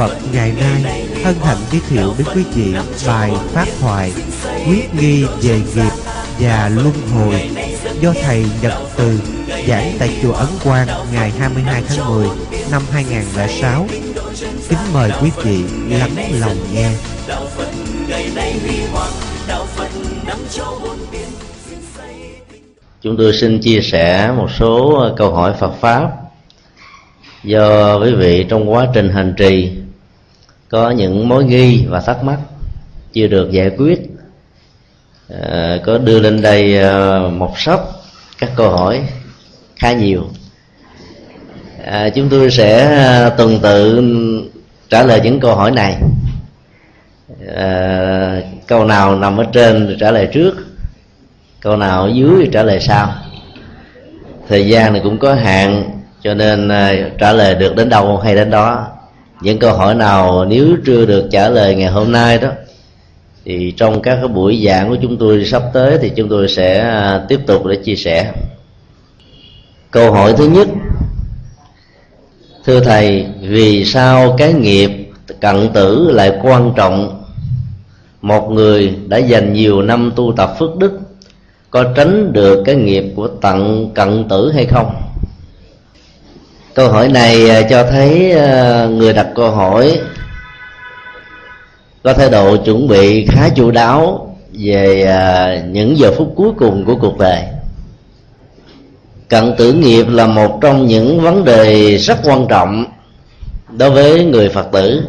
Phật ngày nay hân hạnh giới thiệu đến quý vị bài Pháp thoại Quyết nghi về nghiệp và luân hồi do Thầy Nhật Từ giảng tại Chùa Ấn Quang ngày 22 tháng 10 năm 2006. Kính mời quý vị lắng lòng nghe. đạo phật ngày nay huy hoàng đạo phật châu bốn biển chúng tôi xin chia sẻ một số câu hỏi Phật pháp do quý vị trong quá trình hành trì có những mối nghi và thắc mắc chưa được giải quyết. À, có đưa lên đây ờ, một sấp các câu hỏi khá nhiều. À, chúng tôi sẽ tuần tự trả lời những câu hỏi này. À, câu nào nằm ở trên thì trả lời trước câu nào ở dưới thì trả lời sau. Thời gian này cũng có hạn cho nên trả lời được đến đâu hay đến đó những câu hỏi nào nếu chưa được trả lời ngày hôm nay đó, thì trong các cái buổi giảng của chúng tôi sắp tới thì chúng tôi sẽ à, tiếp tục để chia sẻ. Câu hỏi thứ nhất. Thưa thầy, vì sao cái nghiệp cận tử lại quan trọng? Một người đã dành nhiều năm tu tập phước đức, có tránh được cái nghiệp của tận cận tử hay không? Câu hỏi này à, cho thấy à, người đặt câu hỏi có thái độ chuẩn bị khá chu đáo về à, những giờ phút cuối cùng của cuộc đời. Cận tử nghiệp là một trong những vấn đề rất quan trọng đối với người phật tử.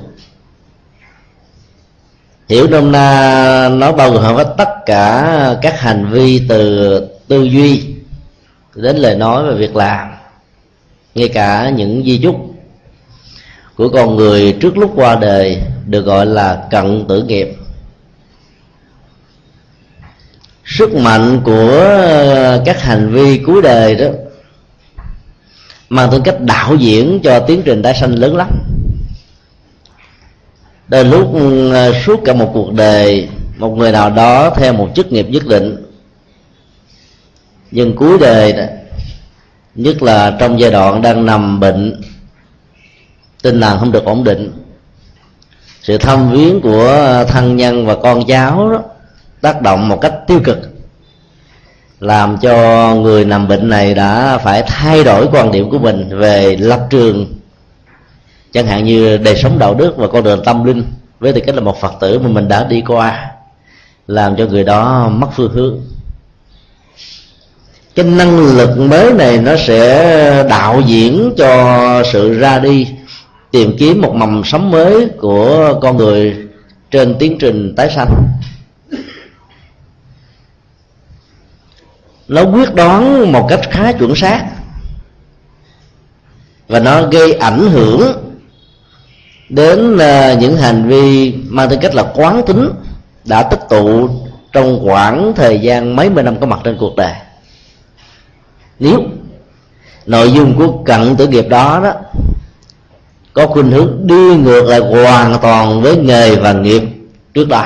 Hiểu nôm na, nó bao gồm hết tất cả các hành vi từ tư duy đến lời nói và việc làm ngay cả những di chúc của con người trước lúc qua đời được gọi là cận tử nghiệp. Sức mạnh của các hành vi cuối đời đó mang tính cách đạo diễn cho tiến trình tái sanh lớn lắm. Đôi lúc ờ, suốt cả một cuộc đời, một người nào đó theo một chức nghiệp nhất định, nhưng cuối đời đó nhất là trong giai đoạn đang nằm bệnh, tinh thần không được ổn định. Sự thăm viếng của thân nhân và con cháu đó tác động một cách tiêu cực, làm cho người nằm bệnh này đã phải thay đổi quan điểm của mình về lập trường. Chẳng hạn như đời sống đạo đức và con đường tâm linh, với tư cách là một phật tử mà mình đã đi qua, làm cho người đó mất phương hướng cái năng lực mới này nó sẽ đạo diễn cho sự ra đi, tìm kiếm một mầm sống mới của con người trên tiến trình tái sanh. Nó quyết đoán một cách khá chuẩn xác và nó gây ảnh hưởng đến à, những hành vi mang tính cách là quán tính đã tích tụ trong khoảng thời gian mấy mươi năm có mặt trên cuộc đời nếu nội dung của cận tử nghiệp đó đó có khuynh hướng đi ngược lại hoàn toàn với nghề và nghiệp trước đó,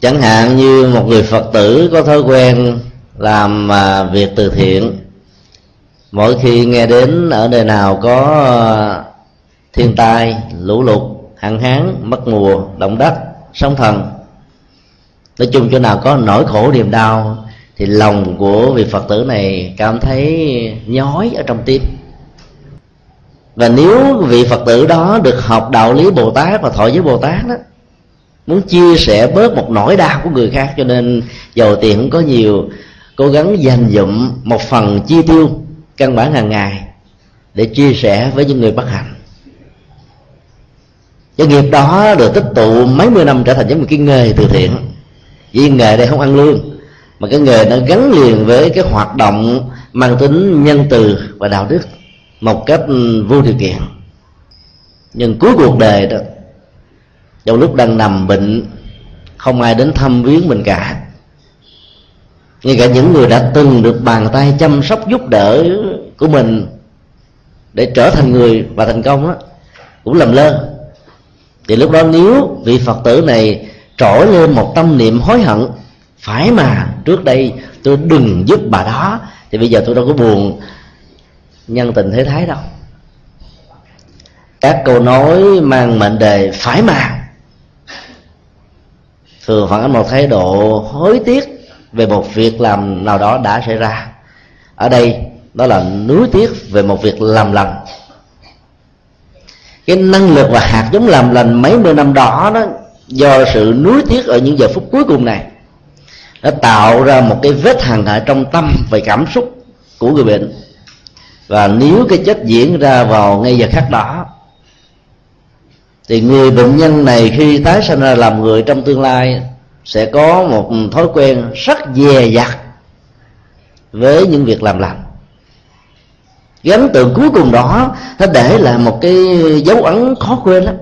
chẳng hạn như một người phật tử có thói quen làm à, việc từ thiện, mỗi khi nghe đến ở nơi nào có à, thiên tai, lũ lụt, hạn hán, mất mùa, động đất, sóng thần, nói chung chỗ nào có nỗi khổ niềm đau thì lòng của vị phật tử này cảm thấy nhói ở trong tim. Và nếu vị phật tử đó được học đạo lý bồ tát và thọ với bồ tát đó, muốn chia sẻ bớt một nỗi đau của người khác, cho nên giàu tiền không có nhiều, cố gắng dành dụm một phần chi tiêu căn bản hàng ngày để chia sẻ với những người bất hạnh. Cái nghiệp đó được tích tụ mấy mươi năm trở thành giống một cái nghề từ thiện. Vì nghề đây không ăn lương mà cái nghề nó gắn liền với cái hoạt động mang tính nhân từ và đạo đức một cách vô điều kiện. Nhưng cuối cuộc đời đó, trong lúc đang nằm bệnh, không ai đến thăm viếng mình cả. Ngay cả những người đã từng được bàn tay chăm sóc giúp đỡ của mình để trở thành người và thành công đó cũng làm lơ. Thì lúc đó nếu vị phật tử này trỗi lên một tâm niệm hối hận phải mà, trước đây tôi đừng giúp bà đó, thì bây giờ tôi đâu có buồn nhân tình thế thái đâu. Các câu nói mang mệnh đề phải mà. Thường phản ánh một thái độ hối tiếc về một việc làm nào đó đã xảy ra. Ở đây, đó là nuối tiếc về một việc làm lành. Cái năng lực và hạt giống làm lành mấy mươi năm đó đó, do sự nuối tiếc ở những giờ phút cuối cùng này đã tạo ra một cái vết hằn ở trong tâm về cảm xúc của người bệnh. Và nếu cái chết diễn ra vào ngay giờ khắc đó, thì người bệnh nhân này khi tái sinh ra làm người trong tương lai sẽ có một thói quen rất dè dặt với những việc làm lành. Cái ấn tượng cuối cùng đó, nó để lại một cái dấu ấn khó quên lắm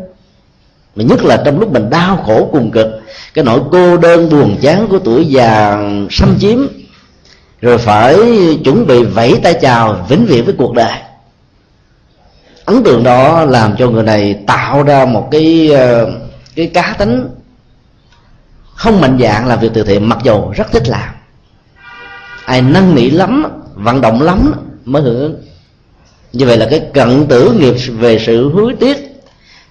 mà nhất là trong lúc mình đau khổ cùng cực, cái nỗi cô đơn buồn chán của tuổi già xâm chiếm, rồi phải chuẩn bị vẫy tay chào vĩnh viễn với cuộc đời. Ấn tượng đó làm cho người này tạo ra một cái ờ, cái cá tính không mạnh dạng làm việc từ thiện, mặc dù rất thích làm. Ai năn nỉ lắm, vận động lắm, mới hưởng như vậy là cái cận tử nghiệp về sự hối tiếc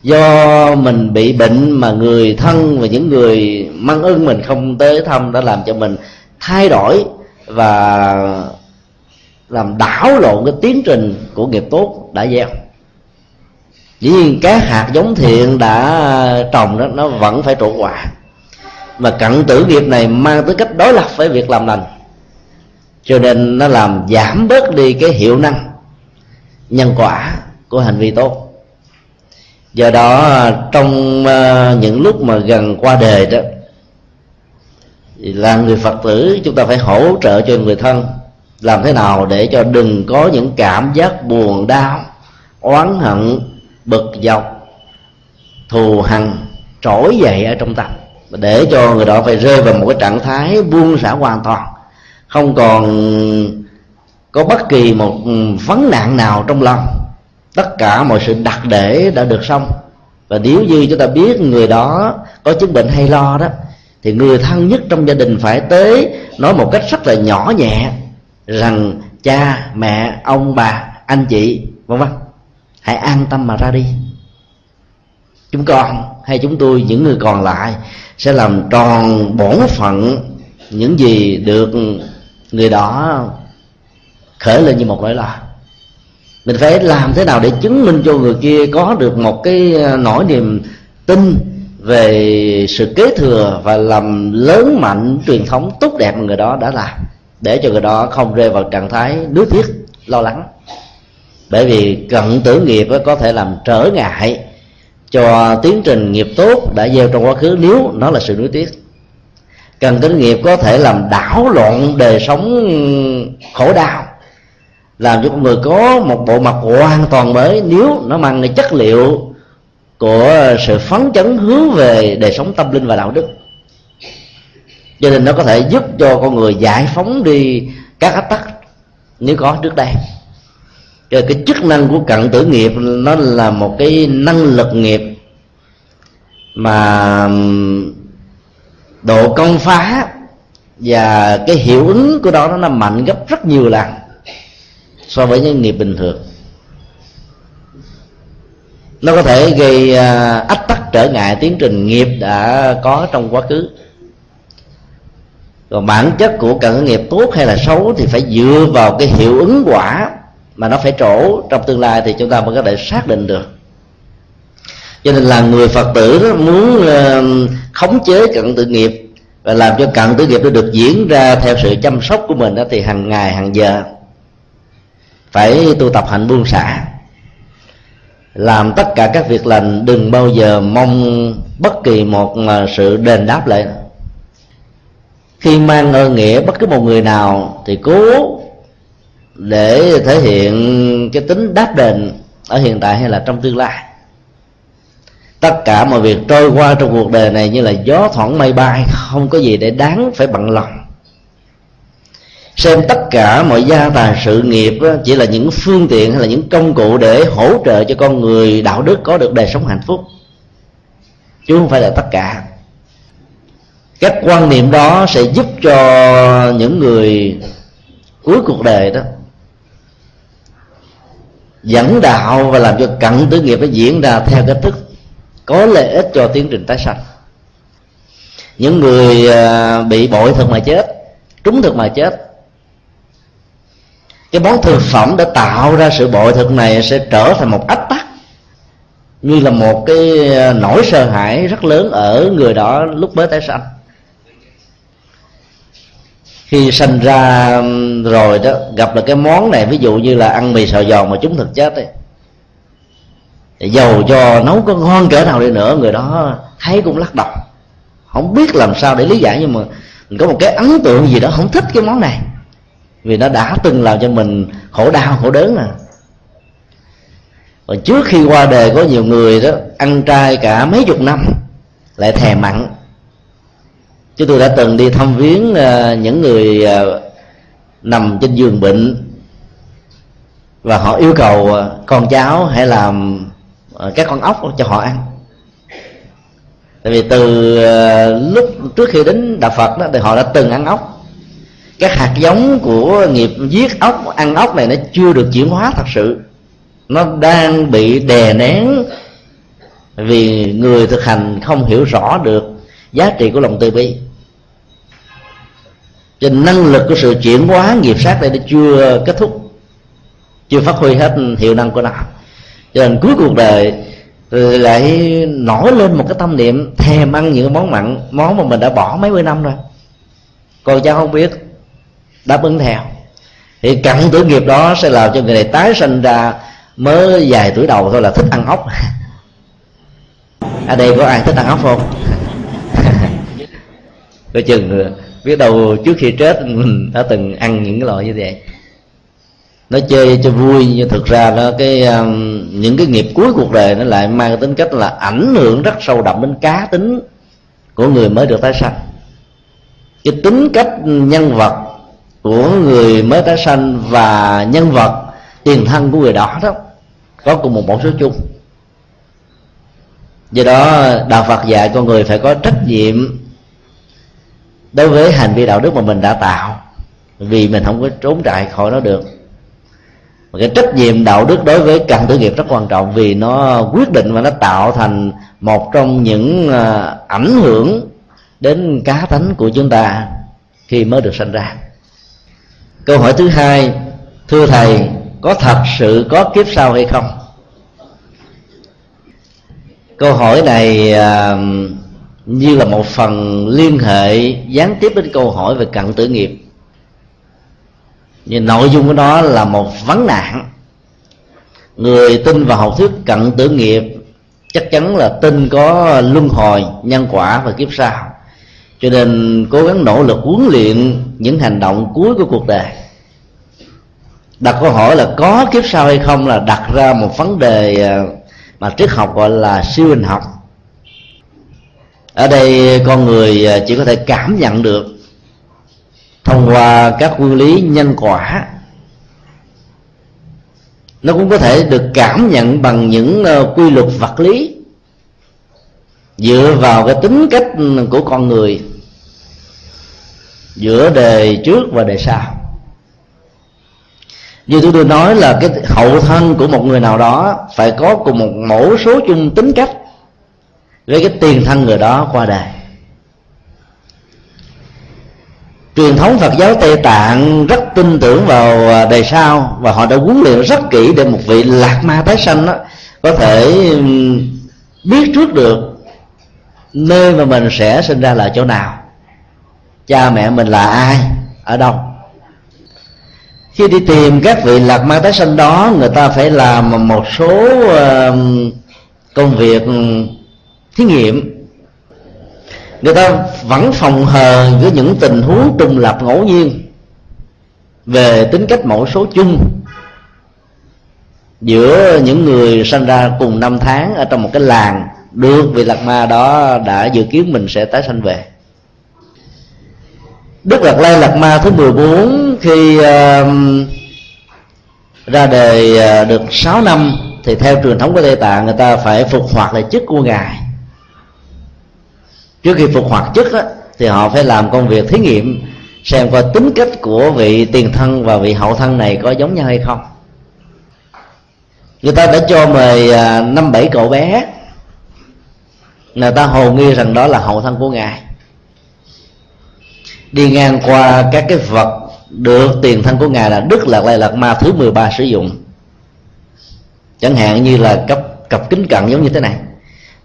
do mình bị bệnh mà người thân và những người mang ơn mình không tới thăm đã làm cho mình thay đổi và làm đảo lộn cái tiến trình của nghiệp tốt đã gieo. Dĩ nhiên các hạt giống thiện đã trồng đó, nó vẫn phải trổ quả mà cận tử nghiệp này mang tới cách đối lập với việc làm lành. Cho nên nó làm giảm bớt đi cái hiệu năng, nhân quả của hành vi tốt do đó, trong ờ, những lúc mà gần qua đời đó là người phật tử chúng ta phải hỗ trợ cho người thân. Làm thế nào để cho đừng có những cảm giác buồn đau, oán hận, bực dọc, thù hằn, trỗi dậy ở trong tâm. Để cho người đó phải rơi vào một cái trạng thái buông xả hoàn toàn. Không còn có bất kỳ một ừ, vấn nạn nào trong lòng tất cả mọi sự đặc để đã được xong. Và nếu như chúng ta biết người đó có chứng bệnh hay lo đó, thì người thân nhất trong gia đình phải tới nói một cách rất là nhỏ nhẹ rằng, cha, mẹ, ông, bà, anh chị, vân vân, hãy an tâm mà ra đi. Chúng con hay chúng tôi, những người còn lại sẽ làm tròn bổn phận những gì được người đó khởi lên như một nỗi lo mình phải làm thế nào để chứng minh cho người kia có được một cái ờ, nỗi niềm tin về sự kế thừa và làm lớn mạnh truyền thống tốt đẹp mà người đó đã làm, để cho người đó không rơi vào trạng thái nuối tiếc, lo lắng. Bởi vì cận tử nghiệp có thể làm trở ngại cho tiến trình nghiệp tốt đã gieo trong quá khứ nếu nó là sự nuối tiếc. Cần tử nghiệp có thể làm đảo lộn đời sống khổ đau làm cho con người có một bộ mặt hoàn toàn mới nếu nó mang cái chất liệu của sự phấn chấn hướng về đời sống tâm linh và đạo đức. Cho nên nó có thể giúp cho con người giải phóng đi các áp tắc nếu có trước đây. Cho cái chức năng của cận tử nghiệp nó là một cái năng lực nghiệp mà độ công phá và cái hiệu ứng của đó nó mạnh gấp rất nhiều lần so với những nghiệp bình thường. Nó có thể gây à, ách tắc trở ngại tiến trình nghiệp đã có trong quá khứ. Còn bản chất của cận nghiệp tốt hay là xấu thì phải dựa vào cái hiệu ứng quả mà nó phải trổ trong tương lai thì chúng ta mới có thể xác định được. Cho nên là người phật tử đó muốn à, khống chế cận tự nghiệp và làm cho cận tự nghiệp nó được diễn ra theo sự chăm sóc của mình đó thì hàng ngày, hàng giờ phải tu tập hạnh buông xả. Làm tất cả các việc lành, đừng bao giờ mong bất kỳ một à, sự đền đáp lại. Khi mang ơn nghĩa bất cứ một người nào thì cố để thể hiện cái tính đáp đền ở hiện tại hay là trong tương lai. Tất cả mọi việc trôi qua trong cuộc đời này như là gió thoảng mây bay, không có gì để đáng phải bận lòng xem tất cả mọi gia tài sự nghiệp chỉ là những phương tiện hay là những công cụ để hỗ trợ cho con người đạo đức có được đời sống hạnh phúc. Chứ không phải là tất cả. Các quan niệm đó sẽ giúp cho những người cuối cuộc đời đó dẫn đạo và làm cho cận tử nghiệp nó diễn ra theo cách thức có lợi ích cho tiến trình tái sanh. Những người à, bị bội thực mà chết, trúng thực mà chết cái món thực phẩm đã tạo ra sự bội thực này sẽ trở thành một ách tắc. Như là một cái ờ, nỗi sợ hãi rất lớn ở người đó lúc mới tái sanh. Khi sanh ra rồi đó, gặp được cái món này, ví dụ như là ăn mì xào giòn mà chúng thực chết ấy, thì dầu cho nấu có ngon cỡ nào đi nữa, người đó thấy cũng lắc đầu. Không biết làm sao để lý giải nhưng mà mình có một cái ấn tượng gì đó, không thích cái món này vì nó đã từng làm cho mình khổ đau, khổ đớn à. Còn trước khi qua đời có nhiều người đó, ăn trai cả mấy chục năm, lại thèm mặn. Chứ tôi đã từng đi thăm viếng à, những người à, nằm trên giường bệnh. Và họ yêu cầu à, con cháu hãy làm các con ốc cho họ ăn. Tại vì từ lúc trước khi đến đạo phật đó, thì họ đã từng ăn ốc các hạt giống của nghiệp giết ốc, ăn ốc này nó chưa được chuyển hóa thật sự. Nó đang bị đè nén vì người thực hành không hiểu rõ được giá trị của lòng từ bi. Cho năng lực của sự chuyển hóa nghiệp sát đây nó chưa kết thúc, chưa phát huy hết hiệu năng của nó. Cho nên cuối cuộc đời lại nổi lên một cái tâm niệm thèm ăn những món mặn, món mà mình đã bỏ mấy mươi năm rồi. Còn cha không biết đáp ứng theo. Thì cặn tử nghiệp đó sẽ làm cho người này tái sinh ra mới vài tuổi đầu thôi là thích ăn ốc ở đây có ai thích ăn ốc không? Coi chừng biết đâu trước khi chết mình đã từng ăn những cái loại như vậy. Nó chơi cho vui nhưng thực ra nó cái um, những cái nghiệp cuối cuộc đời nó lại mang cái tính cách là ảnh hưởng rất sâu đậm đến cá tính của người mới được tái sanh. Cái tính cách nhân vật của người mới tái sanh và nhân vật, tiền thân của người đó đó, có cùng một mẫu số chung. Do đó, đạo phật dạy con người phải có trách nhiệm đối với hành vi đạo đức mà mình đã tạo, vì mình không có trốn chạy khỏi nó được. Và cái trách nhiệm đạo đức đối với căn tử nghiệp rất quan trọng, vì nó quyết định và nó tạo thành một trong những à, ảnh hưởng đến cá tánh của chúng ta khi mới được sinh ra câu hỏi thứ hai thưa thầy có thật sự có kiếp sau hay không? Câu hỏi này à, như là một phần liên hệ gián tiếp đến câu hỏi về cận tử nghiệp. Nhưng nội dung của nó là một vấn nạn. Người tin vào học thuyết cận tử nghiệp chắc chắn là tin có luân hồi nhân quả và kiếp sau cho nên cố gắng nỗ lực huấn luyện những hành động cuối của cuộc đời. Đặt câu hỏi là có kiếp sau hay không là đặt ra một vấn đề à, mà triết học gọi là siêu hình học. Ở đây con người à, chỉ có thể cảm nhận được thông qua các nguyên lý nhân quả. Nó cũng có thể được cảm nhận bằng những à, quy luật vật lý dựa vào cái tính cách của con người, giữa đề trước và đề sau. Như tôi được nói là cái hậu thân của một người nào đó phải có cùng một mẫu số chung tính cách với cái tiền thân người đó qua đời. Truyền thống Phật giáo Tây Tạng rất tin tưởng vào đời sau và họ đã huấn luyện rất kỹ để một vị lạc ma tái sanh đó có thể biết trước được nơi mà mình sẽ sinh ra là chỗ nào? Cha mẹ mình là ai? Ở đâu? Khi đi tìm các vị lạc ma tái sanh đó người ta phải làm một số uh, công việc thí nghiệm. Người ta vẫn phòng hờ với những tình huống trùng lập ngẫu nhiên về tính cách mẫu số chung giữa những người sinh ra cùng năm tháng ở trong một cái làng được vị lạc ma đó đã dự kiến mình sẽ tái sanh về. Đức Đạt Lai Lạt Ma thứ 14 khi uh, ra đời uh, được 6 năm thì theo truyền thống của Tây Tạng người ta phải phục hoạt lại chức của ngài. Trước khi phục hoạt chức đó, thì họ phải làm công việc thí nghiệm xem coi tính cách của vị tiền thân và vị hậu thân này có giống nhau hay không. Người ta đã cho mời uh, năm bảy cậu bé người ta hồ nghi rằng đó là hậu thân của ngài. Đi ngang qua các cái vật được tiền thân của ngài là đức lạc lai lạc ma thứ 13 sử dụng. Chẳng hạn như là cấp cặp kính cận giống như thế này.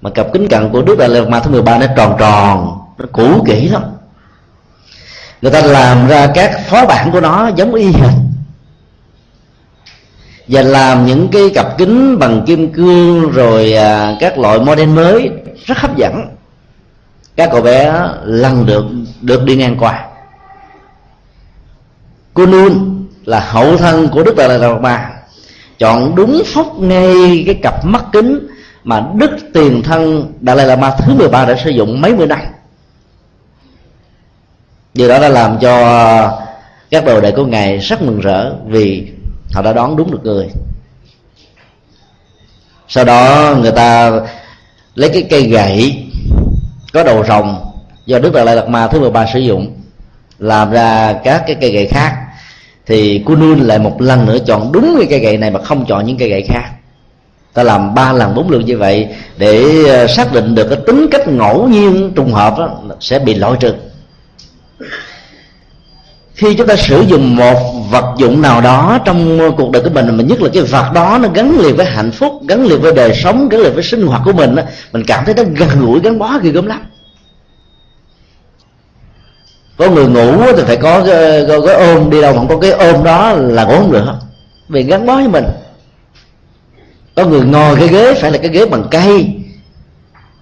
Mà cặp kính cận của đức đại lạc ma thứ 13 nó tròn tròn nó cũ kỹ lắm. Người ta làm ra các phó bản của nó giống y hệt. Và làm những cái cặp kính bằng kim cương rồi à, các loại model mới rất hấp dẫn. Các cậu bé lần được được đi ngang qua. Cô nương là hậu thân của đức đại lạt ma chọn đúng phốc ngay cái cặp mắt kính mà đức tiền thân đại lạt ma thứ 13 đã sử dụng mấy mươi năm. Điều đó đã làm cho các đồ đệ của ngài rất mừng rỡ vì họ đã đón đúng được người. Sau đó người ta lấy cái cây gậy có đầu rồng do đức đạt lai lạt ma thứ 13 sử dụng làm ra các cái cây gậy khác. Thì Kunun lại một lần nữa chọn đúng cái cây gậy này mà không chọn những cây gậy khác. Ta làm ba lần bốn lượt như vậy để ờ, xác định được cái tính cách ngẫu nhiên trùng hợp đó, sẽ bị loại trừ. Khi chúng ta sử dụng một vật dụng nào đó trong cuộc đời của mình mà nhất là cái vật đó nó gắn liền với hạnh phúc gắn liền với đời sống gắn liền với sinh hoạt của mình mình cảm thấy nó gần gũi gắn bó ghê gớm lắm. Có người ngủ thì phải có cái, có cái ôm đi đâu mà không có cái ôm đó là ngủ không được vì gắn bó với mình. Có người ngồi cái ghế phải là cái ghế bằng cây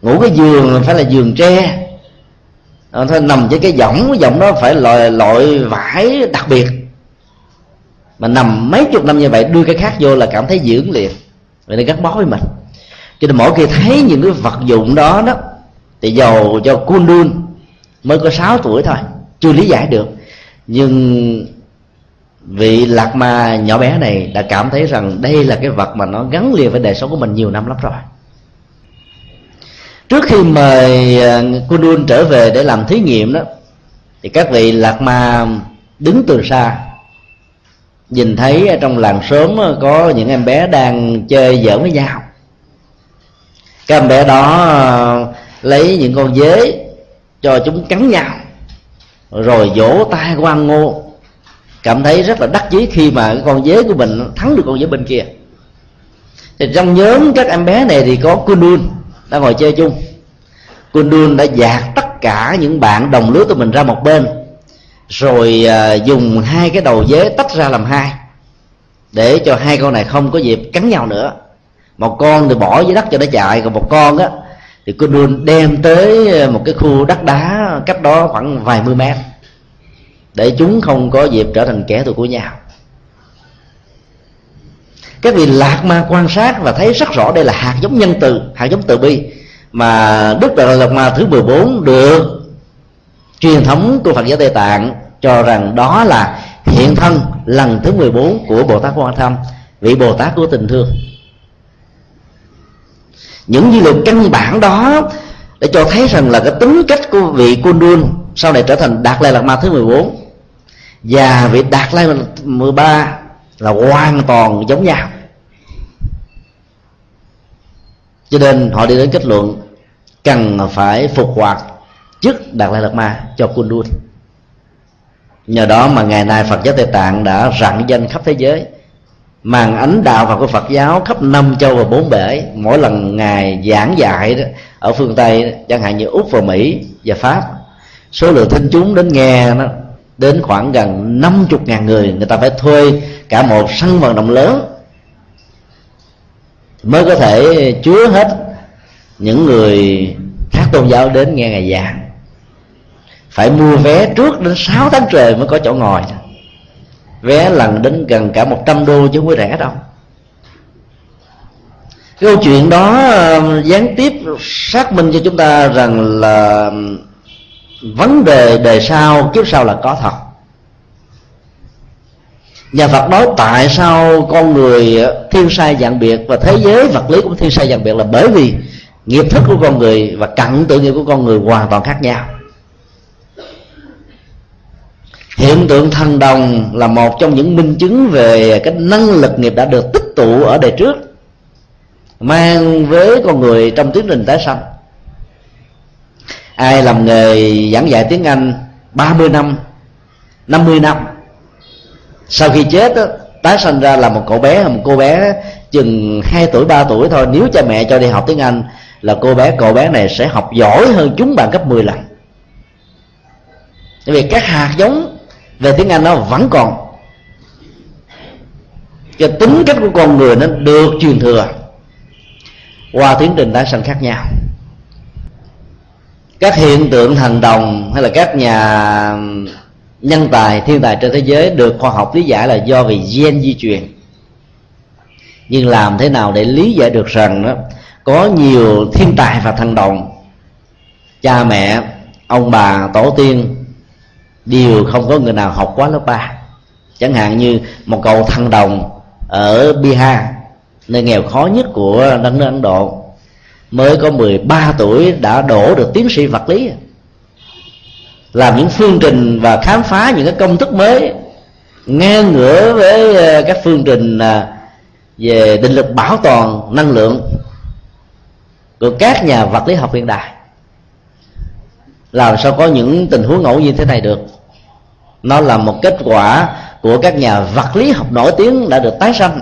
ngủ cái giường phải là giường tre. Ờ, thôi nằm với cái võng cái võng đó phải loại loại vải đặc biệt mà nằm mấy chục năm như vậy đưa cái khác vô là cảm thấy dưỡng liền vậy nên gắn bó với mình. Cho nên mỗi khi thấy những cái vật dụng đó đó thì giàu cho Kundun mới có 6 tuổi thôi chưa lý giải được. Nhưng vị lạc ma nhỏ bé này đã cảm thấy rằng đây là cái vật mà nó gắn liền với đời sống của mình nhiều năm lắm rồi. Trước khi mời à, Kundun trở về để làm thí nghiệm đó thì các vị lạc ma đứng từ xa nhìn thấy trong làng sớm có những em bé đang chơi giỡn với nhau. Các em bé đó à, lấy những con dế cho chúng cắn nhau, rồi vỗ tay quan ngô. Cảm thấy rất là đắc chí khi mà cái con dế của mình thắng được con dế bên kia. Thì trong nhóm các em bé này thì có Kundun đang ngồi chơi chung. Kundun đã dạt tất cả những bạn đồng lứa của mình ra một bên rồi à, dùng hai cái đầu dế tách ra làm hai để cho hai con này không có dịp cắn nhau nữa. Một con thì bỏ dưới đất cho nó chạy còn một con á thì Kundun đem tới à, một cái khu đất đá cách đó khoảng vài mươi mét để chúng không có dịp trở thành kẻ thù của nhau. Các vị lạc ma quan sát và thấy rất rõ đây là hạt giống nhân từ hạt giống từ bi mà đức đại lạc ma thứ 14 được truyền thống của phật giáo tây tạng cho rằng đó là hiện thân lần thứ 14 của bồ tát quan Thâm, vị bồ tát của tình thương. Những dữ liệu căn bản đó để cho thấy rằng là cái tính cách của vị Côn Đun sau này trở thành đạt lai Lạt ma thứ 14 và vị đạt lai 13 là hoàn toàn giống nhau. Cho nên họ đi đến kết luận cần phải phục hoạt chức đạt lai lạt ma cho kundun nhờ đó mà ngày nay phật giáo tây tạng đã rạng danh khắp thế giới màn ánh đạo và của Phật giáo khắp năm châu và bốn bể. Mỗi lần ngài giảng dạy đó, ở phương Tây chẳng hạn như Úc và Mỹ và Pháp số lượng thính chúng đến nghe nó đến khoảng gần 50 ngàn người người ta phải thuê cả một sân vận động lớn mới có thể chứa hết những người khác tôn giáo đến nghe ngài giảng phải mua vé trước đến 6 tháng trời mới có chỗ ngồi. Vé lần đến gần cả 100 đô chứ không có rẻ đâu. Cái câu chuyện đó um, gián tiếp xác minh cho chúng ta rằng là um, vấn đề đề sau, kiếp sau là có thật. Nhà Phật nói tại sao con người thiên sai dạng biệt và thế giới vật lý cũng thiên sai dạng biệt là bởi vì nghiệp thức của con người và cận tự nghiệp của con người hoàn toàn khác nhau hiện tượng thần đồng là một trong những minh chứng về cái năng lực nghiệp đã được tích tụ ở đời trước mang với con người trong tiến trình tái sanh. Ai làm nghề giảng dạy tiếng anh 30 năm 50 năm. Sau khi chết đó, tái sanh ra là một cậu bé một cô bé chừng 2 tuổi 3 tuổi thôi. Nếu cha mẹ cho đi học tiếng Anh là cô bé cậu bé này sẽ học giỏi hơn chúng bạn gấp 10 lần. Vì các hạt giống về tiếng Anh nó vẫn còn. Cho tính cách của con người nó được truyền thừa. Qua tiến trình tái sanh khác nhau. Các hiện tượng thần đồng hay là các nhà nhân tài, thiên tài trên thế giới được khoa học lý giải là do vì gen di truyền. Nhưng làm thế nào để lý giải được rằng đó, có nhiều thiên tài và thần đồng. Cha mẹ, ông bà, tổ tiên đều không có người nào học quá lớp ba. Chẳng hạn như một cậu thăng đồng ở Bihar, nơi nghèo khó nhất của đất nước Ấn Độ, mới có 13 tuổi đã đổ được tiến sĩ vật lý. Làm những phương trình và khám phá những cái công thức mới, ngang ngửa với ờ, các phương trình ờ, về định lực bảo toàn năng lượng của các nhà vật lý học hiện đại. Làm sao có những tình huống ngẫu nhiên thế này được? Nó là một kết quả của các nhà vật lý học nổi tiếng đã được tái sanh,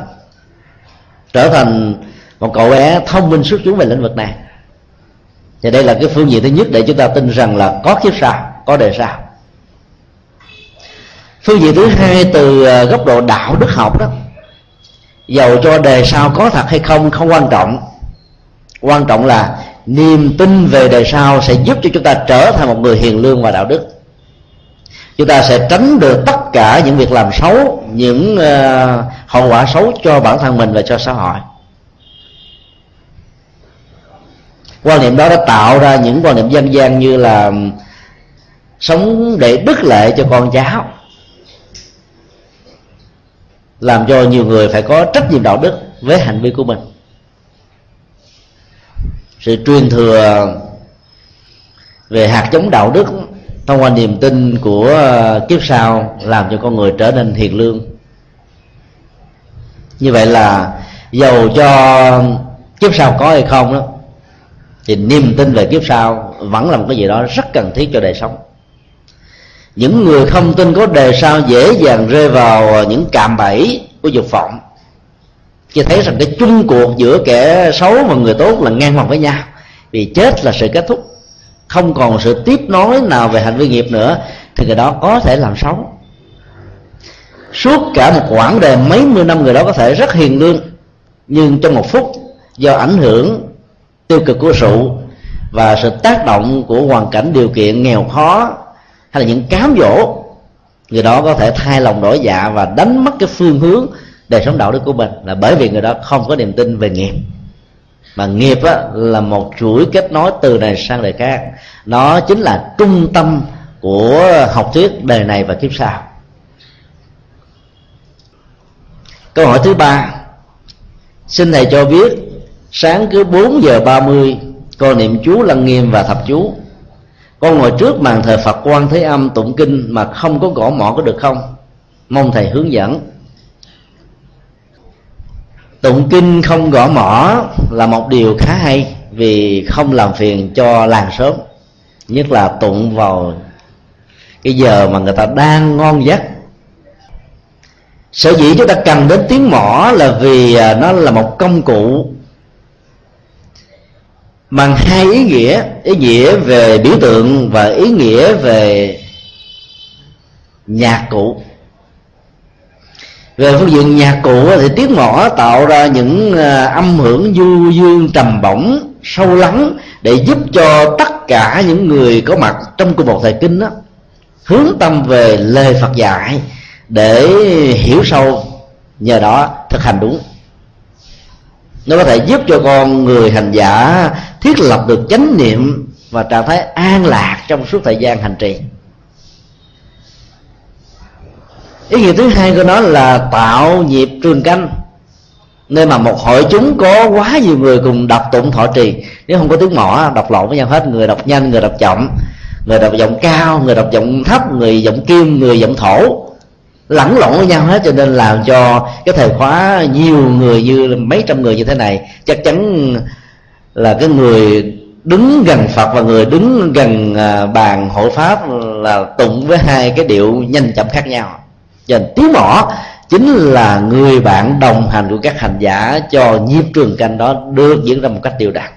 trở thành một cậu bé thông minh xuất chúng về lĩnh vực này. Thì đây là cái phương diện thứ nhất để chúng ta tin rằng là có kiếp sau, có đề sau. Phương diện thứ hai từ ờ, góc độ đạo đức học đó dầu cho đề sau có thật hay không không quan trọng. Quan trọng là niềm tin về đề sau sẽ giúp cho chúng ta trở thành một người hiền lương và đạo đức chúng ta sẽ tránh được tất cả những việc làm xấu những uh, hậu quả xấu cho bản thân mình và cho xã hội. Quan niệm đó đã tạo ra những quan niệm dân gian như là sống để đức lệ cho con cháu làm cho nhiều người phải có trách nhiệm đạo đức với hành vi của mình. Sự truyền thừa về hạt giống đạo đức thông qua niềm tin của ờ, kiếp sau làm cho con người trở nên hiền lương. Như vậy là dầu cho kiếp sau có hay không đó, thì niềm tin về kiếp sau vẫn là một cái gì đó rất cần thiết cho đời sống. Những người không tin có đề sau dễ dàng rơi vào những cạm bẫy của dục vọng. Chỉ thấy rằng cái chung cuộc giữa kẻ xấu và người tốt là ngang bằng với nhau, vì chết là sự kết thúc không còn sự tiếp nối nào về hành vi nghiệp nữa, thì người đó có thể làm xấu suốt cả một quãng đời, mấy mươi năm người đó có thể rất hiền lương, nhưng trong một phút, do ảnh hưởng tiêu cực của rượu và sự tác động của hoàn cảnh điều kiện nghèo khó hay là những cám dỗ, người đó có thể thay lòng đổi dạ và đánh mất cái phương hướng đời sống đạo đức của mình là bởi vì người đó không có niềm tin về nghiệp mà nghiệp á, là một chuỗi kết nối từ này sang đời khác. Nó chính là trung tâm của học thuyết đời này và kiếp sau. Câu hỏi thứ ba. Xin thầy cho biết sáng cứ 4 giờ 30 con niệm chú lăng nghiêm và thập chú. Con ngồi trước màn thờ phật quan thế âm tụng kinh mà không có gõ mỏ có được không? Mong thầy hướng dẫn tụng kinh không gõ mỏ là một điều khá hay vì không làm phiền cho làng sớm nhất là tụng vào cái giờ mà người ta đang ngon giấc. Sở dĩ chúng ta cần đến tiếng mỏ là vì à, nó là một công cụ bằng hai ý nghĩa ý nghĩa về biểu tượng và ý nghĩa về nhạc cụ về phương diện nhạc cụ thì tiếng mõ tạo ra những ờ, âm hưởng du dương trầm bổng sâu lắng để giúp cho tất cả những người có mặt trong cùng một thời kinh đó hướng tâm về lời Phật dạy để hiểu sâu, nhờ đó thực hành đúng. Nó có thể giúp cho con người hành giả thiết lập được chánh niệm và trạng thái an lạc trong suốt thời gian hành trì. Ý nghĩa thứ hai của nó là tạo nhịp trường canh, nơi mà một hội chúng có quá nhiều người cùng đọc tụng thọ trì. Nếu không có tiếng mỏ, đọc lộn với nhau hết, người đọc nhanh, người đọc chậm, người đọc giọng cao, người đọc giọng thấp, người giọng kim người giọng thổ, lẫn lộn với nhau hết, cho nên làm cho cái thời khóa nhiều người như mấy trăm người như thế này, chắc chắn là cái người đứng gần phật và người đứng gần à, bàn hộ pháp là tụng với hai cái điệu nhanh chậm khác nhau cho nên tiếng mỏ chính là người bạn đồng hành của các hành giả cho nhịp trường canh đó được diễn ra một cách đều đặn.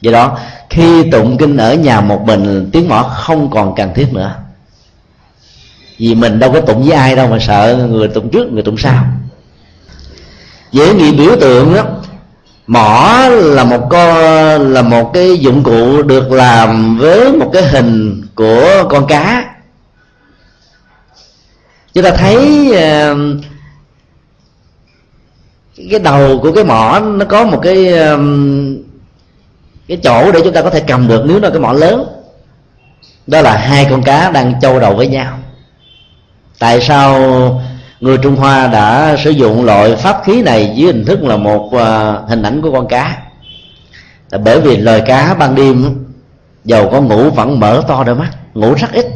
Do đó, khi tụng kinh ở nhà một mình, tiếng mỏ không còn cần thiết nữa. Vì mình đâu có tụng với ai đâu mà sợ người tụng trước, người tụng sau. Dễ nghĩ biểu tượng đó mỏ là một con là một cái dụng cụ được làm với một cái hình của con cá chúng ta thấy ờ, cái đầu của cái mỏ nó có một cái ờ, cái chỗ để chúng ta có thể cầm được nếu là cái mỏ lớn. Đó là hai con cá đang châu đầu với nhau. Tại sao người trung hoa đã sử dụng loại pháp khí này dưới hình thức là một ờ, hình ảnh của con cá? Là bởi vì lời cá ban đêm dầu có ngủ vẫn mở to đôi mắt, ngủ rất ít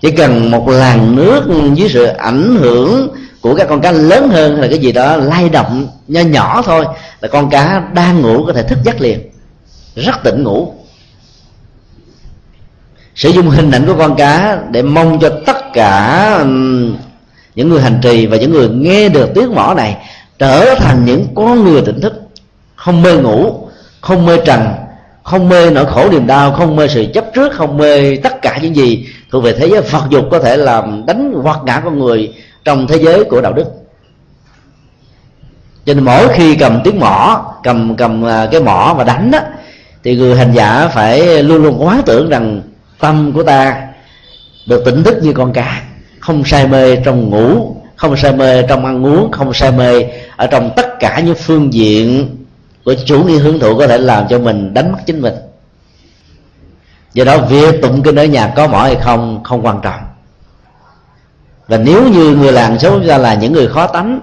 chỉ cần một làn nước dưới sự ảnh hưởng của các con cá lớn hơn là cái gì đó lay động nho nhỏ thôi là con cá đang ngủ có thể thức giấc liền. Rất tỉnh ngủ. Sử dụng hình ảnh của con cá để mong cho tất cả những người hành trì và những người nghe được tiếng mỏ này trở thành những con người tỉnh thức, không mê ngủ, không mê trần không mê nỗi khổ niềm đau, không mê sự chấp trước, không mê tất cả những gì thuộc về thế giới. Phật dục có thể làm đánh hoặc ngã con người trong thế giới của đạo đức. Cho nên mỗi khi cầm tiếng mỏ, cầm cầm à, cái mỏ và đánh đó thì người hành giả phải luôn luôn quá tưởng rằng tâm của ta được tỉnh thức như con cá. Không say mê trong ngủ, không say mê trong ăn uống, không say mê ở trong tất cả những phương diện của chủ nghĩa hưởng thụ có thể làm cho mình đánh mất chính mình. Do đó việc tụng kinh ở nhà có mỏ hay không không quan trọng. Và nếu như người làng số ra là những người khó tánh,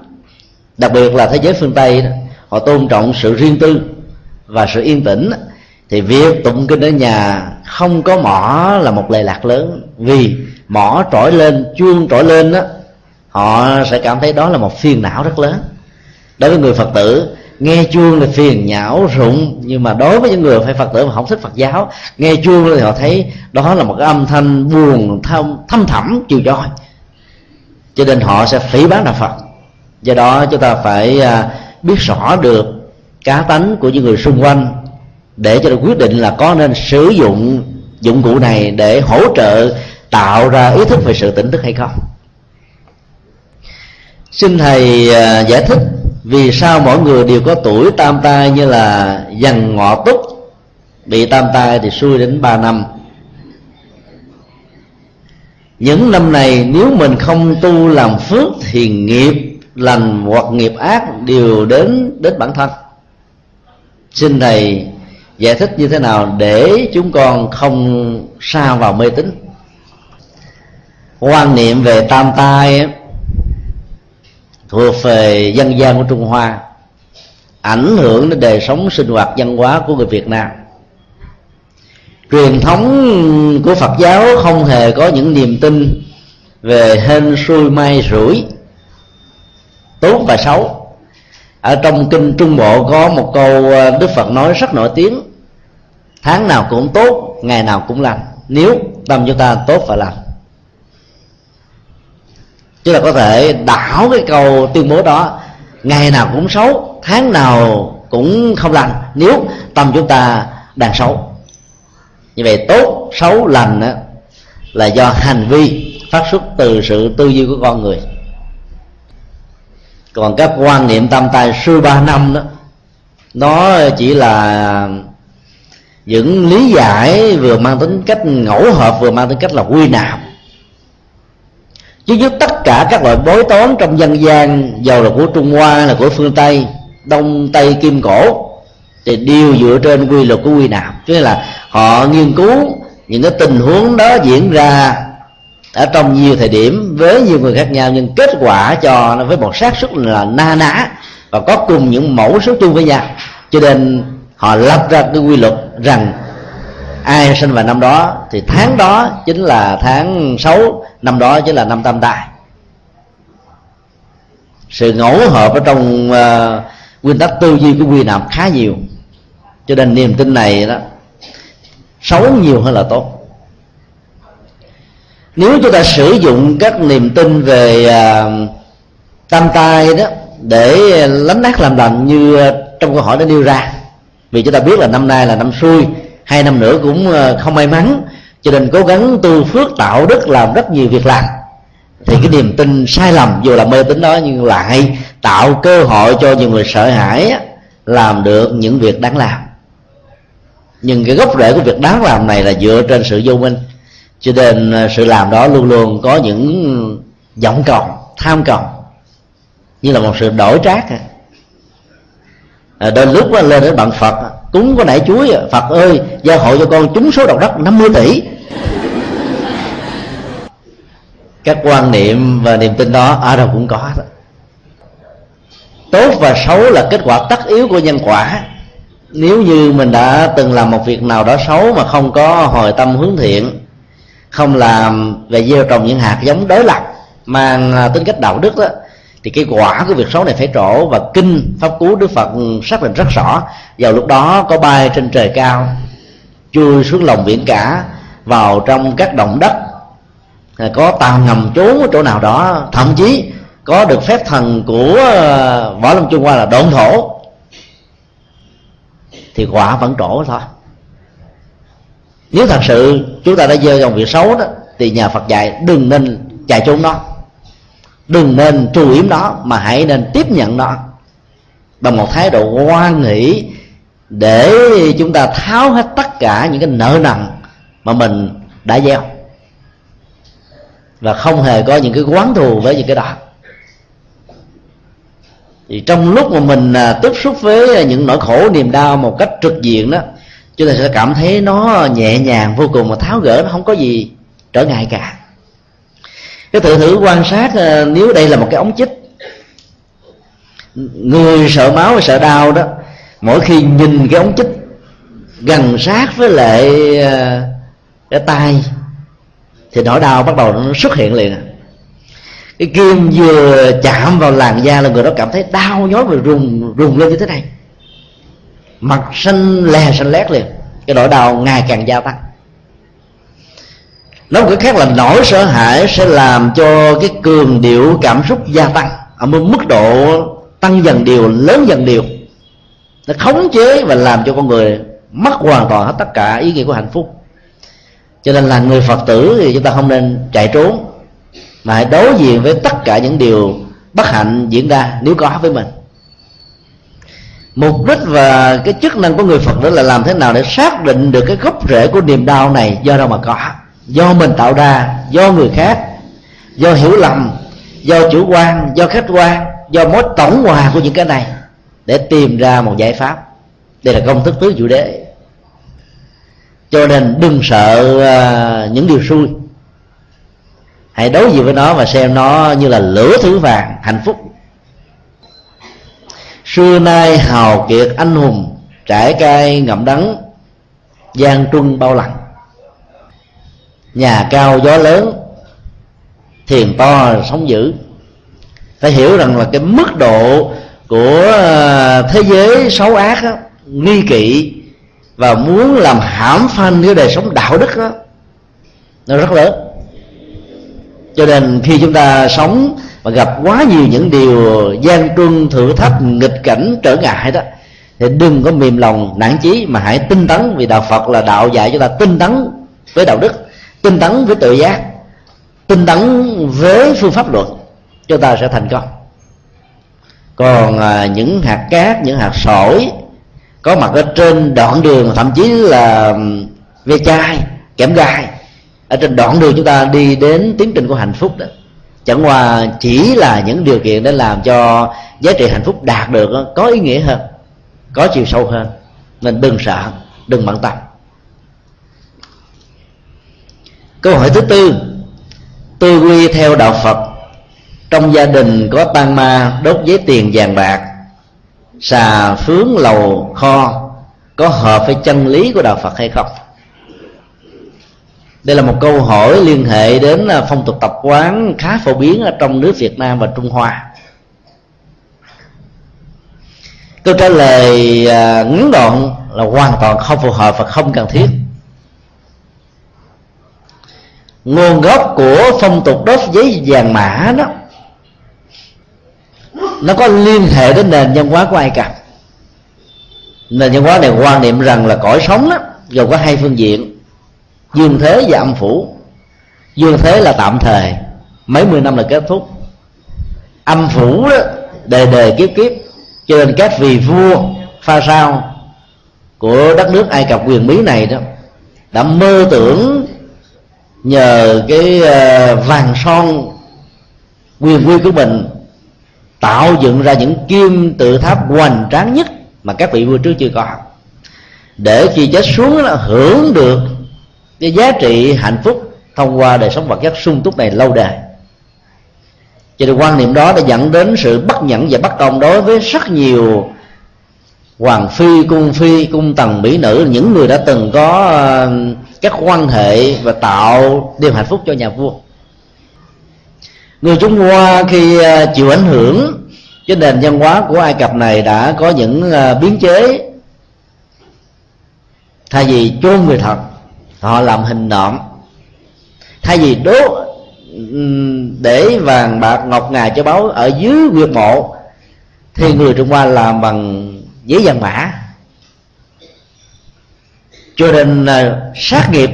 đặc biệt là thế giới phương tây, họ tôn trọng sự riêng tư và sự yên tĩnh, thì việc tụng kinh ở nhà không có mỏ là một lệ lạc lớn. Vì mỏ trỗi lên, chuông trỗi lên đó họ sẽ cảm thấy đó là một phiền não rất lớn. Đối với người phật tử nghe chuông là phiền nhão, rụng, nhưng mà đối với những người phải phật tử mà không thích phật giáo, nghe chuông thì họ thấy đó là một cái âm thanh buồn, thâm thâm thẳm, chiều choi cho nên họ sẽ phỉ bán đạo phật. Do đó chúng ta phải à, biết rõ được cá tánh của những người xung quanh để cho được quyết định là có nên sử dụng dụng cụ này để hỗ trợ tạo ra ý thức về sự tỉnh thức hay không. Xin thầy à, giải thích vì sao mỗi người đều có tuổi tam tai như là dần ngọ túc? Bị tam tai thì xuôi đến 3 năm. Những năm này, nếu mình không tu làm phước thì nghiệp lành hoặc nghiệp ác đều đến đến bản thân. Xin thầy giải thích như thế nào để chúng con không xa vào mê tín? Quan niệm về tam tai thuộc về dân gian của trung hoa, ảnh hưởng đến đời sống sinh hoạt văn hóa của người việt nam. Truyền thống của phật giáo không hề có những niềm tin về hên xui may rủi, tốt và xấu. Ở trong kinh trung bộ có một câu ờ, đức phật nói rất nổi tiếng, tháng nào cũng tốt, ngày nào cũng lành. Nếu tâm chúng ta tốt và lành chúng ta có thể đảo cái câu tuyên bố đó. Ngày nào cũng xấu tháng nào cũng không lành. Nếu tâm chúng ta đang xấu. Như vậy tốt xấu lành đó, là do hành vi phát xuất từ sự tư duy của con người. Còn các quan niệm tâm tài sư ba năm đó nó chỉ là những lý giải vừa mang tính cách ngẫu hợp vừa mang tính cách là quy nạp chứ với tất cả các loại bói toán trong dân gian giàu là của trung hoa là của phương tây, đông tây kim cổ, thì đều dựa trên quy luật của quy nạp. Tức là họ nghiên cứu những cái tình huống đó diễn ra ở trong nhiều thời điểm với nhiều người khác nhau, nhưng kết quả cho nó với một xác suất là na ná và có cùng những mẫu số chung với nhau. Cho nên họ lập ra cái quy luật rằng ai sinh vào năm đó thì tháng đó chính là tháng xấu năm đó chính là năm tam tai sự ngẫu hợp ở trong uh, nguyên tắc tư duy của quy nạp khá nhiều. Cho nên niềm tin này đó xấu nhiều hơn là tốt. Nếu chúng ta sử dụng các niềm tin về uh, tam tai đó để lánh nát làm lành như ờ, trong câu hỏi đã nêu ra vì chúng ta biết là năm nay là năm xuôi, hai năm nữa cũng không may mắn cho nên cố gắng tu phước tạo đức làm rất nhiều việc làm. Thì cái niềm tin sai lầm dù là mê tín đó nhưng lại tạo cơ hội cho nhiều người sợ hãi làm được những việc đáng làm. Nhưng cái gốc rễ của việc đáng làm này là dựa trên sự vô minh. Cho nên à, sự làm đó luôn luôn có những vọng cầu tham cầu. Như là một sự đổi trác à, đôi lúc lên đến bạn phật cúng có nảy chuối phật ơi gia hộ cho con trúng số độc đất 50 tỷ. Các quan niệm và niềm tin đó ở đâu cũng có đó tốt và xấu là kết quả tất yếu của nhân quả. Nếu như mình đã từng làm một việc nào đó xấu mà không có hồi tâm hướng thiện, không làm về gieo trồng những hạt giống đối lập, mang à, tính cách đạo đức đó thì cái quả của việc xấu này phải trổ và kinh pháp cú đức phật xác định rất rõ. Vào lúc đó có bay trên trời cao, chui xuống lòng biển cả, vào trong các động đất. À, có tàu ngầm trốn ở chỗ nào đó, thậm chí có được phép thần của ờ, võ lâm trung hoa là độn thổ. Thì quả vẫn trổ thôi. Nếu thật sự chúng ta đã dơ dòng việc xấu đó, thì nhà phật dạy đừng nên chạy trốn nó đừng nên trù yếm nó, mà hãy nên tiếp nhận nó. Bằng một thái độ hoan nghĩ để chúng ta tháo hết tất cả những cái nợ nần mà mình đã gieo. Và không hề có những cái quán thù với những cái đó. Thì trong lúc mà mình à, tiếp xúc với những nỗi khổ, niềm đau một cách trực diện đó, chúng ta sẽ cảm thấy nó nhẹ nhàng, vô cùng mà tháo gỡ, nó không có gì trở ngại cả cái thử thử quan sát ờ, nếu đây là một cái ống chích, người sợ máu sợ đau đó, mỗi khi nhìn cái ống chích gần sát với lại ờ, cái tay, thì nỗi đau bắt đầu nó xuất hiện liền à. cái kim vừa chạm vào làn da là người đó cảm thấy đau nhói và rùng rùng lên như thế này. Mặt xanh, lè xanh lét liền. Cái nỗi đau ngày càng gia tăng nói một cái khác là nỗi sợ hãi sẽ làm cho cái cường điệu cảm xúc gia tăng, ở một mức độ tăng dần điều, lớn dần điều. Nó khống chế và làm cho con người mất hoàn toàn hết tất cả ý nghĩa của hạnh phúc. Cho nên là người phật tử thì chúng ta không nên chạy trốn, mà hãy đối diện với tất cả những điều bất hạnh diễn ra nếu có với mình. Mục đích và cái chức năng của người phật đó là làm thế nào để xác định được cái gốc rễ của niềm đau này do đâu mà có do mình tạo ra, do người khác, do hiểu lầm, do chủ quan, do khách quan, do mối tổng hòa của những cái này để tìm ra một giải pháp. Đây là công thức tứ diệu đế. Cho nên đừng sợ à, những điều xui. Hãy đối diện với nó và xem nó như là lửa thứ vàng hạnh phúc. Xưa nay hào kiệt anh hùng, trải cay ngậm đắng, gian truân bao lần nhà cao gió lớn thiền to sống dữ. Phải hiểu rằng là cái mức độ của ờ, thế giới xấu ác đó, nghi kỵ và muốn làm hãm phanh cái đời sống đạo đức đó nó rất lớn. Cho nên khi chúng ta sống và gặp quá nhiều những điều gian truân thử thách nghịch cảnh trở ngại đó thì đừng có mềm lòng nản chí mà hãy tinh tấn vì đạo phật là đạo dạy chúng ta tinh tấn với đạo đức tinh tấn với tự giác. Tinh tấn với phương pháp luật. Chúng ta sẽ thành công. Còn à, những hạt cát những hạt sỏi có mặt ở trên đoạn đường thậm chí là ve chai kẽm gai ở trên đoạn đường chúng ta đi đến tiến trình của hạnh phúc đó. Chẳng qua chỉ là những điều kiện để làm cho giá trị hạnh phúc đạt được có ý nghĩa hơn có chiều sâu hơn. Nên đừng sợ đừng bận tâm. Câu hỏi thứ tư. Tư quy theo đạo phật. Trong gia đình có tăng ma đốt giấy tiền vàng bạc, xà phướng lầu kho, có hợp với chân lý của đạo phật hay không? Đây là một câu hỏi liên hệ đến à, phong tục tập quán khá phổ biến ở trong nước Việt Nam và Trung Hoa. Câu trả lời à, ngắn gọn là hoàn toàn không phù hợp và không cần thiết nguồn gốc của phong tục đốt giấy vàng mã đó, nó có liên hệ đến nền văn hóa của ai cập nền văn hóa này quan niệm rằng là cõi sống đó, gồm có hai phương diện, dương thế và âm phủ. Dương thế là tạm thời, mấy mươi năm là kết thúc. Âm phủ đó đời đời kiếp kiếp, cho nên các vị vua, pha sao của đất nước ai cập, quyền bí này đó, đã mơ tưởng nhờ cái ờ, vàng son quyền quy của mình tạo dựng ra những kim tự tháp hoành tráng nhất mà các vị vua trước chưa có. Để khi chết xuống là hưởng được cái giá trị hạnh phúc thông qua đời sống vật chất sung túc này lâu đời. Cho nên quan niệm đó đã dẫn đến sự bất nhẫn và bất công đối với rất nhiều hoàng phi, cung phi, cung tần, mỹ nữ, những người đã từng có ờ, các quan hệ và tạo niềm hạnh phúc cho nhà vua. Người trung hoa khi à, chịu ảnh hưởng cái nền văn hóa của ai cập này đã có những à, biến chế. Thay vì chôn người thật, họ làm hình nộm. Thay vì đốt để vàng bạc ngọc ngà cho báu ở dưới quyệt mộ, thì người trung hoa làm bằng giấy vàng mã cho nên uh, sát nghiệp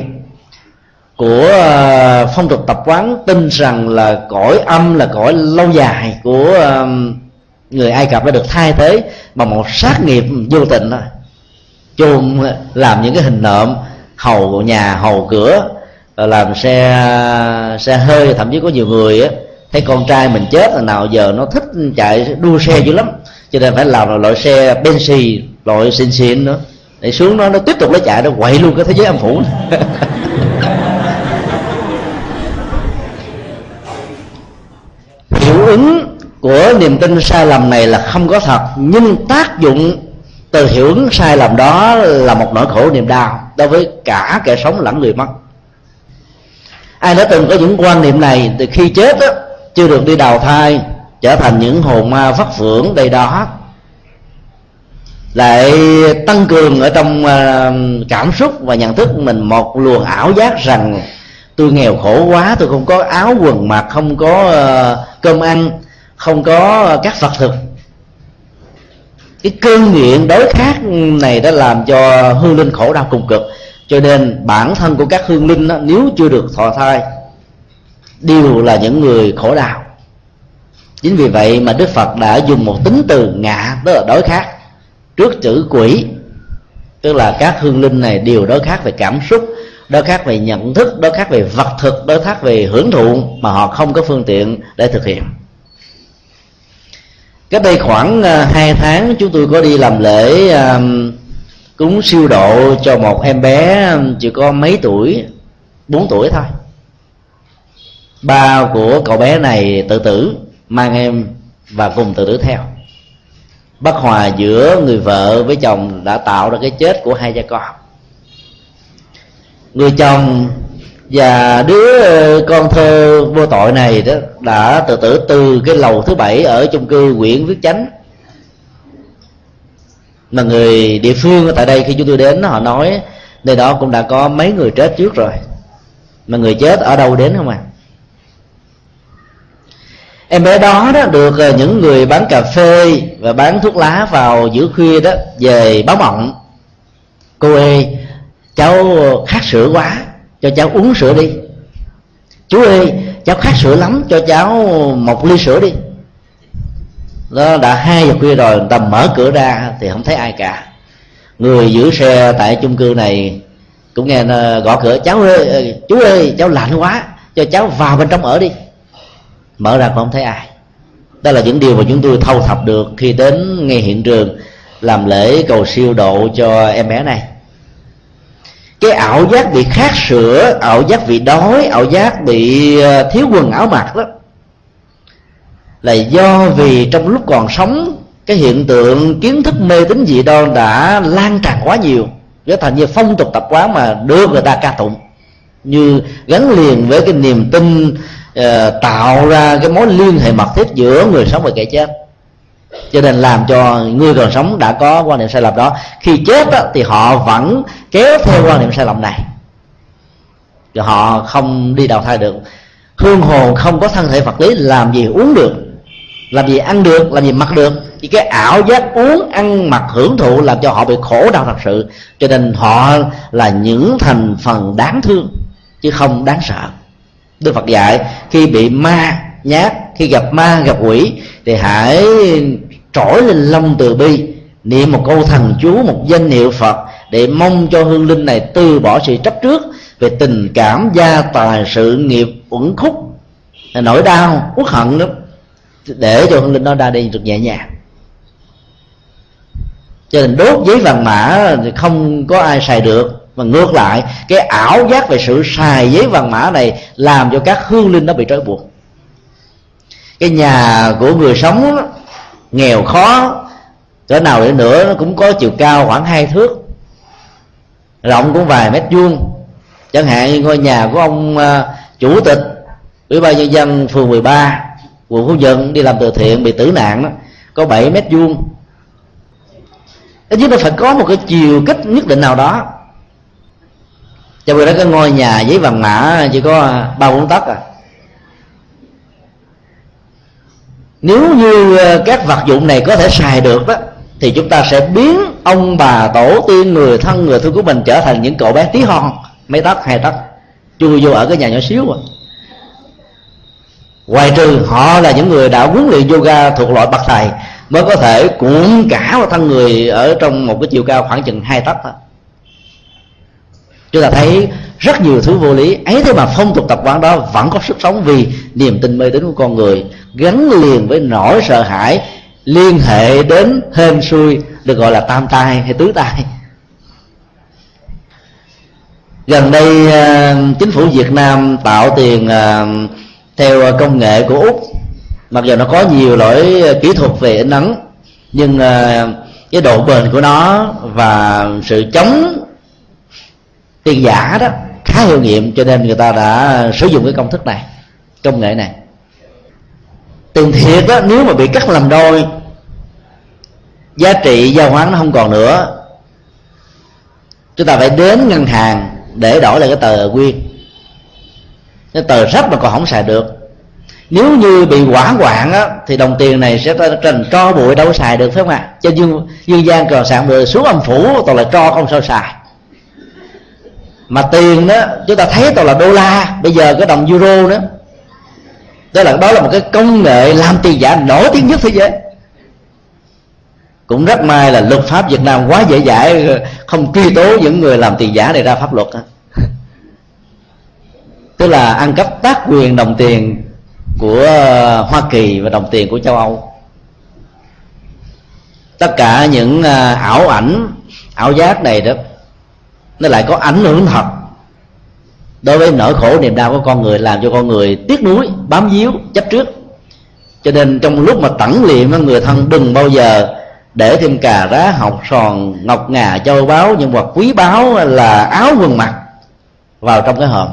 của uh, phong tục tập quán tin rằng là cõi âm là cõi lâu dài của uh, người ai cập đã được thay thế bằng một sát nghiệp vô tình thôi. Chôn làm những cái hình nộm hầu nhà hầu cửa làm xe xe hơi thậm chí có nhiều người á thấy con trai mình chết là nào giờ nó thích chạy đua xe dữ lắm. Cho nên phải làm loại xe Benz loại xịn xịn nữa để xuống nó nó tiếp tục lấy chạy nó quậy luôn cái thế giới âm phủ. Hiệu ứng của niềm tin sai lầm này là không có thật nhưng tác dụng từ hiệu ứng sai lầm đó là một nỗi khổ niềm đau đối với cả kẻ sống lẫn người mất. Ai đã từng có những quan niệm này từ khi chết đó, chưa được đi đào thai trở thành những hồn ma phát phưởng đây đó lại tăng cường ở trong à, cảm xúc và nhận thức mình một luồng ảo giác rằng tôi nghèo khổ quá tôi không có áo quần mặc không có à, cơm ăn không có các vật thực. Cái cơn nghiện đối khác này đã làm cho hương linh khổ đau cùng cực. Cho nên bản thân của các hương linh đó, nếu chưa được thọ thai đều là những người khổ đau. Chính vì vậy mà đức phật đã dùng một tính từ ngạ tức là đối khác trước chữ quỷ, tức là các hương linh này đều đối khác về cảm xúc, đối khác về nhận thức, đối khác về vật thực, đối khác về hưởng thụ mà họ không có phương tiện để thực hiện. Cách đây khoảng à, hai tháng, chúng tôi có đi làm lễ à, cúng siêu độ cho một em bé à, chỉ có mấy tuổi, bốn tuổi thôi. Ba của cậu bé này tự tử, mang em và cùng tự tử theo bất hòa giữa người vợ với chồng đã tạo ra cái chết của hai cha con. Người chồng và đứa con thơ vô tội này đó đã tự tử từ cái lầu thứ bảy ở chung cư Nguyễn Viết Chánh. Mà người địa phương tại đây khi chúng tôi đến họ nói, nơi đó cũng đã có mấy người chết trước rồi. Mà người chết ở đâu đến không à? Em bé đó đó được ờ, những người bán cà phê và bán thuốc lá vào giữa khuya đó về báo mộng. Cô ơi, cháu khát sữa quá, cho cháu uống sữa đi. Chú ơi, cháu khát sữa lắm, cho cháu một ly sữa đi. Nó đã hai giờ khuya rồi, người ta mở cửa ra thì không thấy ai cả. Người giữ xe tại chung cư này cũng nghe ờ, gõ cửa, cháu ơi ờ, chú ơi, cháu lạnh quá, cho cháu vào bên trong ở đi mở ra không thấy ai. Đó là những điều mà chúng tôi thâu thập được khi đến ngay hiện trường làm lễ cầu siêu độ cho em bé này. Cái ảo giác bị khát sữa, ảo giác bị đói, ảo giác bị ờ, thiếu quần áo mặc đó là do vì trong lúc còn sống, cái hiện tượng kiến thức mê tín dị đoan đã lan tràn quá nhiều, trở thành như phong tục tập quán mà đưa người ta ca tụng, như gắn liền với cái niềm tin uh, tạo ra cái mối liên hệ mật thiết giữa người sống và kẻ chết. Cho nên làm cho người còn sống đã có quan niệm sai lầm đó. Khi chết đó, thì họ vẫn kéo theo quan niệm sai lầm này. Rồi họ không đi đào thai được. Hương hồn không có thân thể vật lý làm gì uống được? Làm gì ăn được? Làm gì mặc được? Chỉ cái ảo giác uống ăn mặc hưởng thụ làm cho họ bị khổ đau thật sự. Cho nên họ là những thành phần đáng thương chứ không đáng sợ đức phật dạy, khi bị ma nhát, khi gặp ma, gặp quỷ, thì hãy trỗi lên lâm từ bi, niệm một câu thần chú, một danh hiệu phật, để mong cho hương linh này từ bỏ sự chấp trước về tình cảm, gia tài, sự nghiệp uẩn khúc. Nỗi đau, uất hận đó để cho hương linh nó ra đi được nhẹ nhàng. Cho nên đốt giấy vàng mã thì không có ai xài được mà ngược lại cái ảo giác về sự xài giấy vàng mã này làm cho các hương linh nó bị trói buộc. Cái nhà của người sống đó, nghèo khó cỡ nào để nữa nó cũng có chiều cao khoảng hai thước rộng cũng vài mét vuông. Chẳng hạn như ngôi nhà của ông à, chủ tịch ủy ban nhân dân phường 13 quận phú nhuận đi làm từ thiện bị tử nạn đó có 7 mét vuông. Ít nhất nó phải có một cái chiều kích nhất định nào đó cho khi đó cái ngôi nhà giấy vàng mã chỉ có à, ba bốn tấc à. Nếu như à, các vật dụng này có thể xài được đó, thì chúng ta sẽ biến ông bà tổ tiên, người thân, người thương của mình trở thành những cậu bé tí hon, mấy tấc, hai tấc. Chui vô ở cái nhà nhỏ xíu à. Ngoài trừ họ là những người đã huấn luyện yoga thuộc loại bậc thầy, mới có thể cuộn cả thân người ở trong một cái chiều cao khoảng chừng hai tấc thôi chúng ta thấy rất nhiều thứ vô lý. Ấy thế mà phong tục tập quán đó vẫn có sức sống vì niềm tin mê tín của con người gắn liền với nỗi sợ hãi liên hệ đến hên xui, được gọi là tam tai hay tứ tai. Gần đây ờ, chính phủ việt nam tạo tiền ờ, theo công nghệ của úc. Mặc dù nó có nhiều lỗi kỹ thuật về in ấn nhưng ờ, cái độ bền của nó và sự chống tiền giả đó, khá hiệu nghiệm, cho nên người ta đã sử dụng cái công thức này, công nghệ này. Tiền thiệt đó, nếu mà bị cắt làm đôi, giá trị giao hoán nó không còn nữa. Chúng ta phải đến ngân hàng để đổi lại cái tờ quyên cái tờ rách mà còn không xài được. Nếu như bị quả quạng á, thì đồng tiền này sẽ thành cho bụi, đâu xài được, phải không ạ? Cho dương dương gian còn sạn được xuống âm phủ, toàn là cho không sao xài mà tiền đó, chúng ta thấy toàn là đô la. Bây giờ cái đồng euro nữa đó là đó là một cái công nghệ làm tiền giả nổi tiếng nhất thế giới. Cũng rất may là luật pháp Việt Nam quá dễ dãi, không truy tố những người làm tiền giả này ra pháp luật tức là ăn cắp tác quyền đồng tiền của Hoa Kỳ và đồng tiền của châu Âu. Tất cả những à, ảo ảnh, ảo giác này đó nó lại có ảnh hưởng thật. Đối với nỗi khổ, niềm đau của con người, làm cho con người tiếc nuối, bám víu, chấp trước. Cho nên trong lúc mà tẩn liệm người thân đừng bao giờ để thêm cà rá, học sòn, ngọc ngà, châu báu, những vật quý báu là áo quần mặt vào trong cái hòm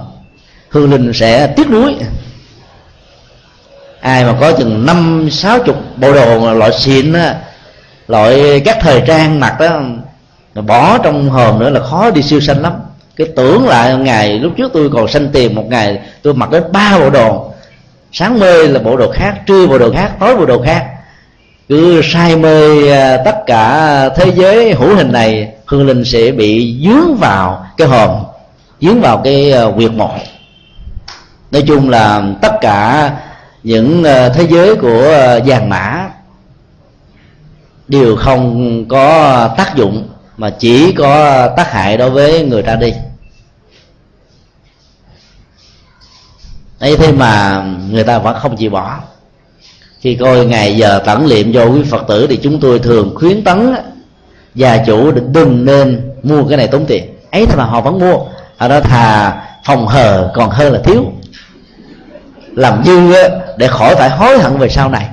hương linh sẽ tiếc nuối. Ai mà có chừng năm, sáu chục bộ đồ loại xịn loại các thời trang mặc đó bỏ trong hòm nữa là khó đi siêu sanh lắm. Cái tưởng lại ngày, lúc trước tôi còn sanh tiền, một ngày tôi mặc đến ba bộ đồ. Sáng mê là bộ đồ khác, trưa bộ đồ khác, tối bộ đồ khác. Cứ say mê à, tất cả thế giới hữu hình này, hương linh sẽ bị dướng vào cái hòm, dướng vào cái à, quyệt mộ. Nói chung là tất cả những à, thế giới của vàng mã đều không có tác dụng mà chỉ có ờ, tác hại đối với người ra đi. Ấy thế mà người ta vẫn không chịu bỏ. Khi coi ngày giờ tẩn liệm cho quý phật tử thì chúng tôi thường khuyến tấn gia chủ đừng nên mua cái này tốn tiền. Ấy thế mà họ vẫn mua. Họ đó thà phòng hờ còn hơn là thiếu. Làm dư để khỏi phải hối hận về sau này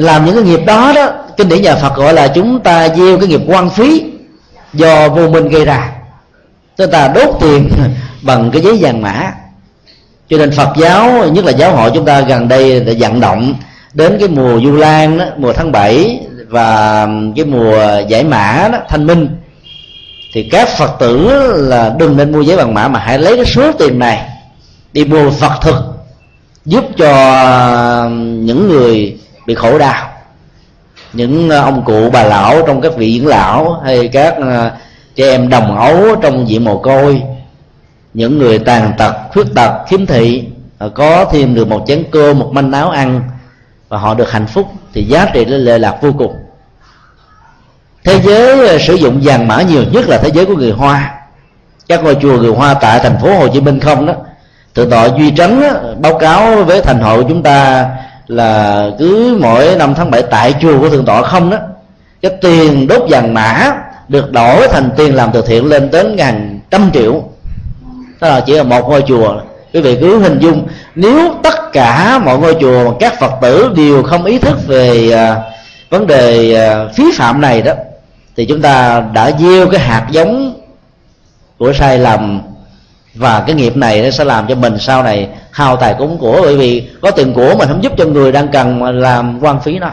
làm những cái nghiệp đó đó kinh điển nhà phật gọi là chúng ta gieo cái nghiệp quan phí do vô minh gây ra. Chúng ta đốt tiền bằng cái giấy vàng mã. Cho nên phật giáo nhất là giáo hội chúng ta gần đây đã vận động đến cái mùa du lan đó, mùa tháng 7 và cái mùa giải mã đó, thanh minh. Thì các phật tử là đừng nên mua giấy bằng mã mà hãy lấy cái số tiền này đi mua phật thực giúp cho những người bị khổ đau. Những ờ, ông cụ bà lão trong các vị dưỡng lão hay các ờ, trẻ em đồng ấu trong diện mồ côi, những người tàn tật, khuyết tật, khiếm thị ờ, có thêm được một chén cơm, một manh áo ăn và họ được hạnh phúc thì giá trị nó lệ lạc vô cùng. Thế giới sử dụng vàng mã nhiều nhất là thế giới của người hoa. Các ngôi chùa người hoa tại thành phố hồ chí minh không đó, tự tội duy trấn báo cáo với thành hội chúng ta là cứ mỗi năm tháng 7 tại chùa của thượng tọa không đó, cái tiền đốt vàng mã được đổi thành tiền làm từ thiện lên đến ngàn trăm triệu. Đó là chỉ là một ngôi chùa. Quý vị cứ hình dung, nếu tất cả mọi ngôi chùa, các phật tử đều không ý thức về à, vấn đề à, phí phạm này đó, thì chúng ta đã gieo cái hạt giống của sai lầm và cái nghiệp này nó sẽ làm cho mình sau này hao tài cúng của bởi vì có tiền của mình không giúp cho người đang cần mà làm quan phí nó.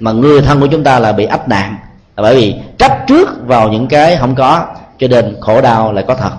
Mà người thân của chúng ta là bị ách nạn. Là bởi vì trách trước vào những cái không có, cho nên khổ đau lại có thật.